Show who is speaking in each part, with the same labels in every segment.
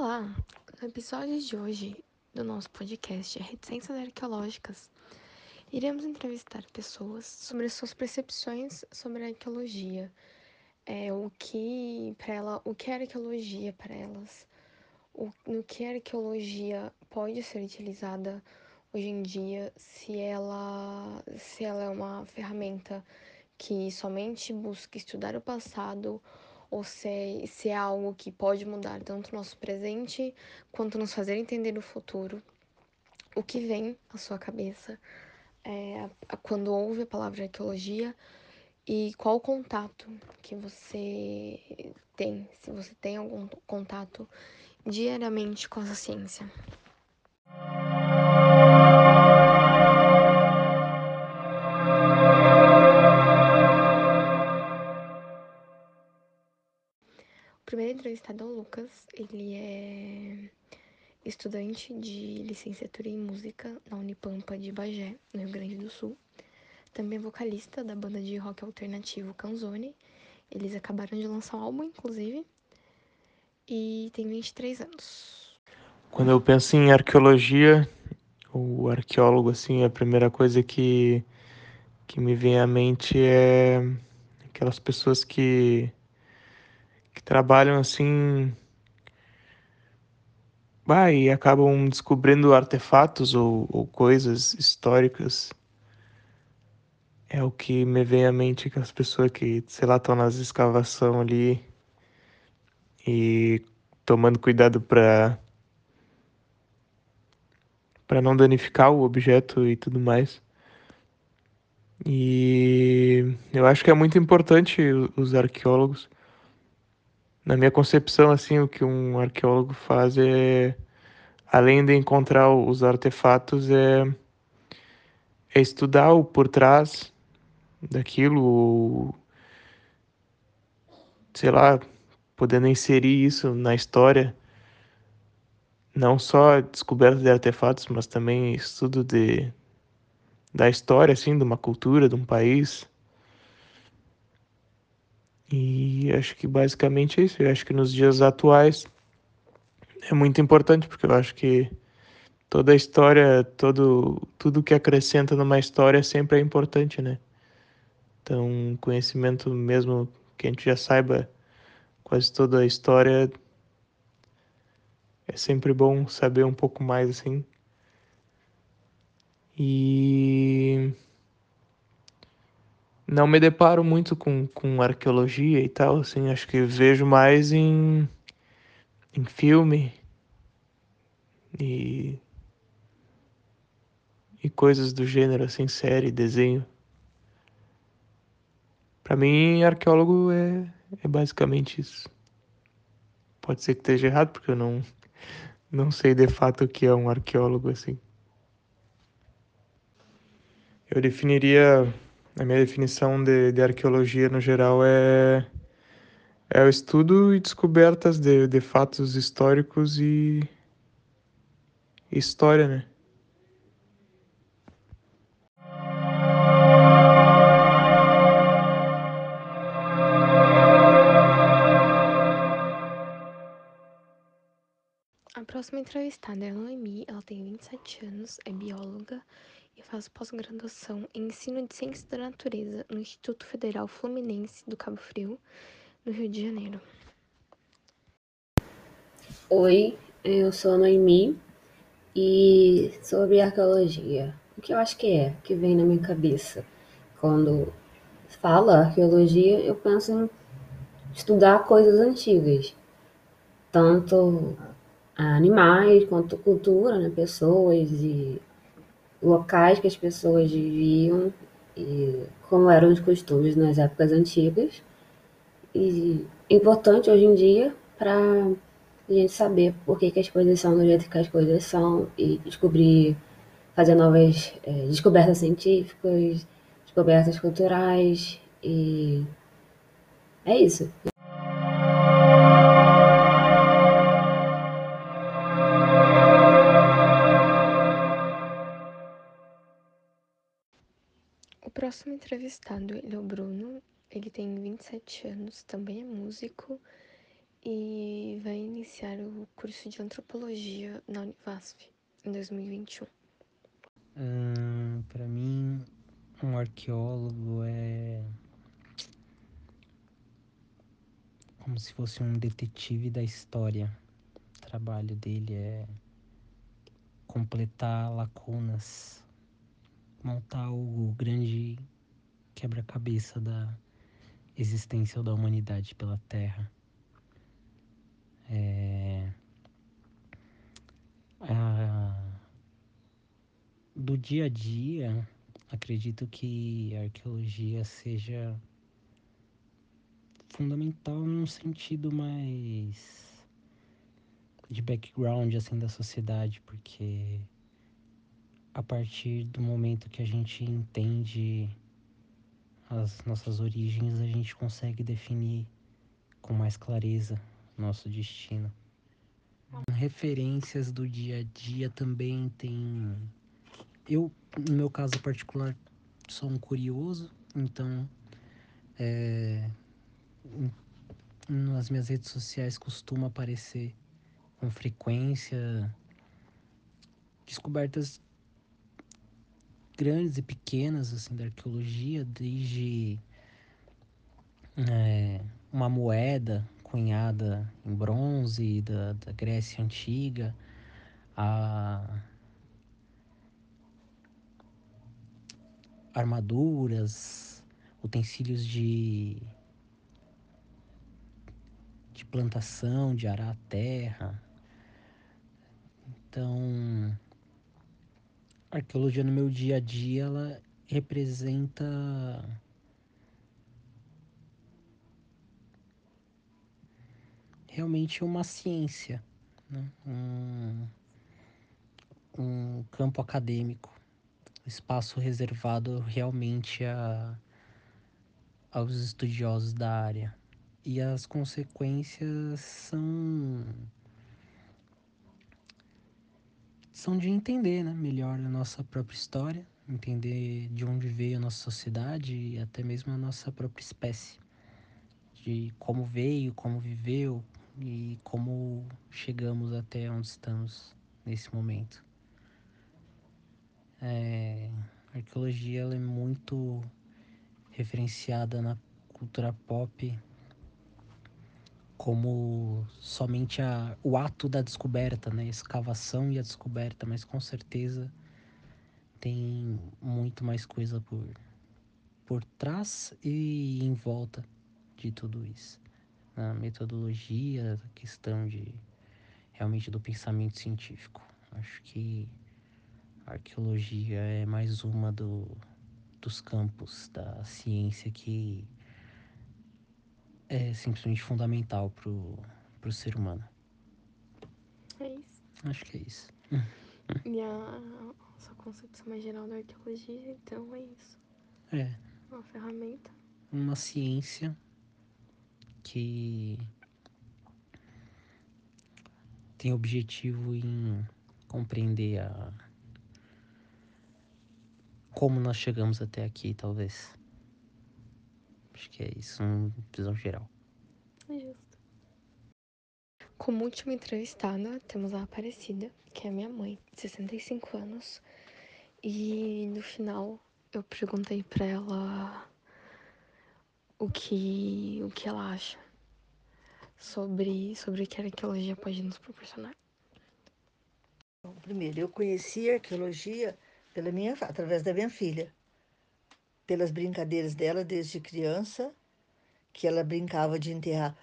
Speaker 1: Olá! No episódio de hoje do nosso podcast Reticências Arqueológicas, iremos entrevistar pessoas sobre suas percepções sobre a arqueologia, é, o que para ela, o que é arqueologia para elas, o, no que a arqueologia pode ser utilizada hoje em dia, se ela, se ela é uma ferramenta que somente busca estudar o passado ou se é, se é algo que pode mudar tanto o nosso presente quanto nos fazer entender o futuro. O que vem à sua cabeça é, quando ouve a palavra arqueologia e qual contato que você tem, se você tem algum contato diariamente com essa ciência. Entrevistado é o Lucas. Ele é estudante de licenciatura em música na Unipampa de Bagé, no Rio Grande do Sul. Também é vocalista da banda de rock alternativo Canzone. Eles acabaram de lançar um álbum, inclusive. E tem 23 anos.
Speaker 2: Quando eu penso em arqueologia, o arqueólogo, assim, a primeira coisa que, que me vem à mente é aquelas pessoas que que trabalham assim bah, e acabam descobrindo artefatos ou, ou coisas históricas. É o que me vem à mente aquelas pessoas que, sei lá, estão nas escavação ali e tomando cuidado para para não danificar o objeto e tudo mais. E eu acho que é muito importante os arqueólogos na minha concepção, assim, o que um arqueólogo faz é, além de encontrar os artefatos, é, é estudar o por trás daquilo, sei lá, podendo inserir isso na história, não só descoberta de artefatos, mas também estudo de, da história, assim, de uma cultura, de um país. E acho que basicamente é isso. Eu acho que nos dias atuais é muito importante, porque eu acho que toda a história, todo, tudo que acrescenta numa história sempre é importante, né? Então, conhecimento mesmo que a gente já saiba quase toda a história, é sempre bom saber um pouco mais assim. E não me deparo muito com, com arqueologia e tal, assim, acho que vejo mais em, em filme e, e coisas do gênero, assim, série, desenho. Para mim, arqueólogo é, é basicamente isso. Pode ser que esteja errado, porque eu não, não sei de fato o que é um arqueólogo, assim. Eu definiria a minha definição de, de arqueologia no geral é, é o estudo e descobertas de, de fatos históricos e história, né?
Speaker 1: A próxima entrevistada é a Noemi, ela tem 27 anos, é bióloga e faz pós-graduação em Ensino de Ciências da Natureza no Instituto Federal Fluminense do Cabo Frio, no Rio de Janeiro.
Speaker 3: Oi, eu sou a Noemi e sobre arqueologia. O que eu acho que é, que vem na minha cabeça quando fala arqueologia, eu penso em estudar coisas antigas, tanto animais quanto cultura, né, pessoas e locais que as pessoas viviam e como eram os costumes nas épocas antigas. E importante hoje em dia para a gente saber por que, que as coisas são do jeito que as coisas são e descobrir, fazer novas é, descobertas científicas, descobertas culturais e é isso.
Speaker 1: Próximo entrevistado, ele é o Bruno. Ele tem 27 anos, também é músico e vai iniciar o curso de antropologia na Univasf em 2021?
Speaker 4: Hum, para mim, um arqueólogo é como se fosse um detetive da história. O trabalho dele é completar lacunas, montar o grande quebra-cabeça da existência da humanidade pela Terra. É... A... Do dia a dia, acredito que a arqueologia seja fundamental num sentido mais de background assim da sociedade, porque a partir do momento que a gente entende as nossas origens, a gente consegue definir com mais clareza nosso destino. Referências do dia a dia também tem. Eu, no meu caso particular, sou um curioso, então é, nas minhas redes sociais costuma aparecer com frequência descobertas grandes e pequenas assim da arqueologia, desde é, uma moeda cunhada em bronze da, da Grécia Antiga, a armaduras, utensílios de, de plantação, de arar a terra. Então, arqueologia no meu dia a dia, ela representa realmente uma ciência, né? um, um campo acadêmico, espaço reservado realmente a, aos estudiosos da área. E as consequências são são de entender né, melhor a nossa própria história, entender de onde veio a nossa sociedade e até mesmo a nossa própria espécie, de como veio, como viveu, e como chegamos até onde estamos nesse momento. É, a arqueologia ela é muito referenciada na cultura pop como somente a, o ato da descoberta, né? A escavação e a descoberta, mas com certeza tem muito mais coisa por, por trás e em volta de tudo isso na metodologia, a questão de realmente do pensamento científico. Acho que a arqueologia é mais uma do, dos campos da ciência que é simplesmente fundamental pro, pro ser humano.
Speaker 1: É isso.
Speaker 4: Acho que é isso.
Speaker 1: E a sua concepção mais geral da arqueologia, então, é isso.
Speaker 4: É.
Speaker 1: Uma ferramenta.
Speaker 4: Uma ciência que tem objetivo em compreender a como nós chegamos até aqui, talvez. Acho que é isso, uma visão geral.
Speaker 1: É justo. Como última entrevistada, temos a Aparecida, que é minha mãe, de 65 anos. E no final eu perguntei pra ela o que, o que ela acha sobre, sobre o que a arqueologia pode nos proporcionar.
Speaker 5: Bom, primeiro, eu conheci a arqueologia pela minha, através da minha filha, pelas brincadeiras dela desde criança, que ela brincava de enterrar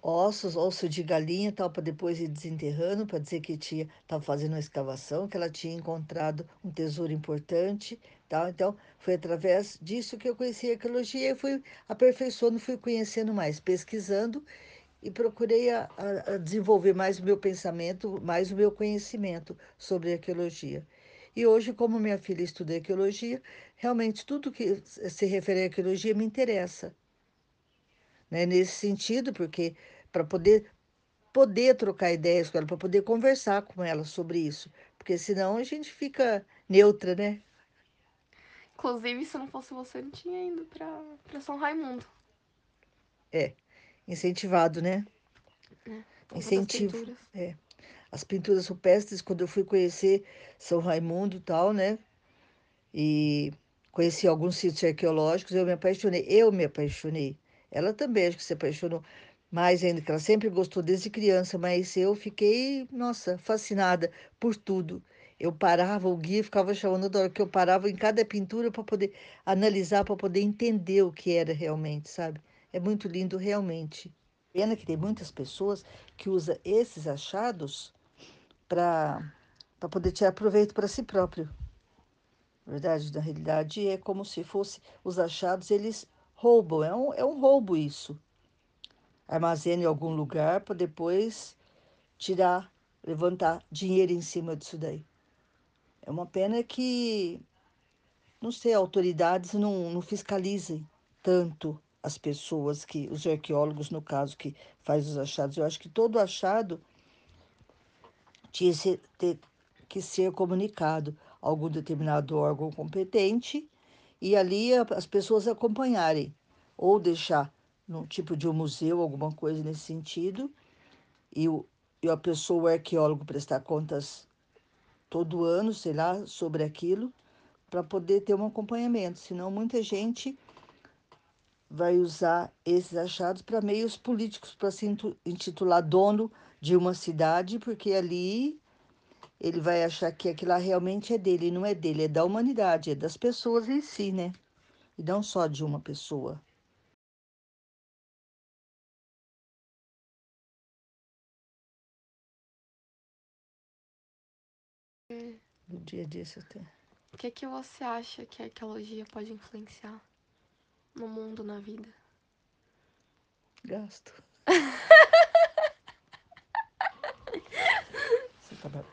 Speaker 5: ossos, osso de galinha tal, para depois ir desenterrando, para dizer que tinha estava fazendo uma escavação, que ela tinha encontrado um tesouro importante, tal. Então, foi através disso que eu conheci a arqueologia e fui aperfeiçoando, fui conhecendo mais, pesquisando e procurei a, a, desenvolver mais o meu pensamento, mais o meu conhecimento sobre arqueologia. E hoje, como minha filha estuda arqueologia, realmente tudo que se refere à arqueologia me interessa. Né? Nesse sentido, porque para poder poder trocar ideias com ela, para poder conversar com ela sobre isso, porque senão a gente fica neutra, né?
Speaker 1: Inclusive, se não fosse você, não tinha ido pra São Raimundo.
Speaker 5: É, incentivado, né?
Speaker 1: É.
Speaker 5: Incentivo. É. As pinturas rupestres, quando eu fui conhecer São Raimundo e tal, né? E conheci alguns sítios arqueológicos, eu me apaixonei. Eu me apaixonei. Ela também acho que se apaixonou mais ainda, que ela sempre gostou desde criança, mas eu fiquei, nossa, fascinada por tudo. Eu parava, o guia ficava chamando da hora que eu parava em cada pintura para poder analisar, para poder entender o que era realmente, sabe? É muito lindo realmente. Pena que tem muitas pessoas que usam esses achados para poder tirar proveito para si próprio. Na verdade, na realidade, é como se fosse os achados, eles roubam, é um, é um roubo isso. Armazena em algum lugar para depois tirar, levantar dinheiro em cima disso daí. É uma pena que, não sei, autoridades não, não fiscalizem tanto as pessoas que, os arqueólogos, no caso, que faz os achados. Eu acho que todo achado tinha que ser comunicado a algum determinado órgão competente e ali as pessoas acompanharem ou deixar num tipo de um museu, alguma coisa nesse sentido, e, o, e a pessoa, o arqueólogo, prestar contas todo ano, sei lá, sobre aquilo, para poder ter um acompanhamento. Senão, muita gente vai usar esses achados para meios políticos, para se intitular dono de uma cidade, porque ali ele vai achar que aquilo lá realmente é dele, e não é dele, é da humanidade, é das pessoas em si, né? E não só de uma pessoa. No dia a dia você tem.
Speaker 1: O que, que você acha que a arqueologia pode influenciar no mundo, na vida?
Speaker 5: Gasto. Você tá...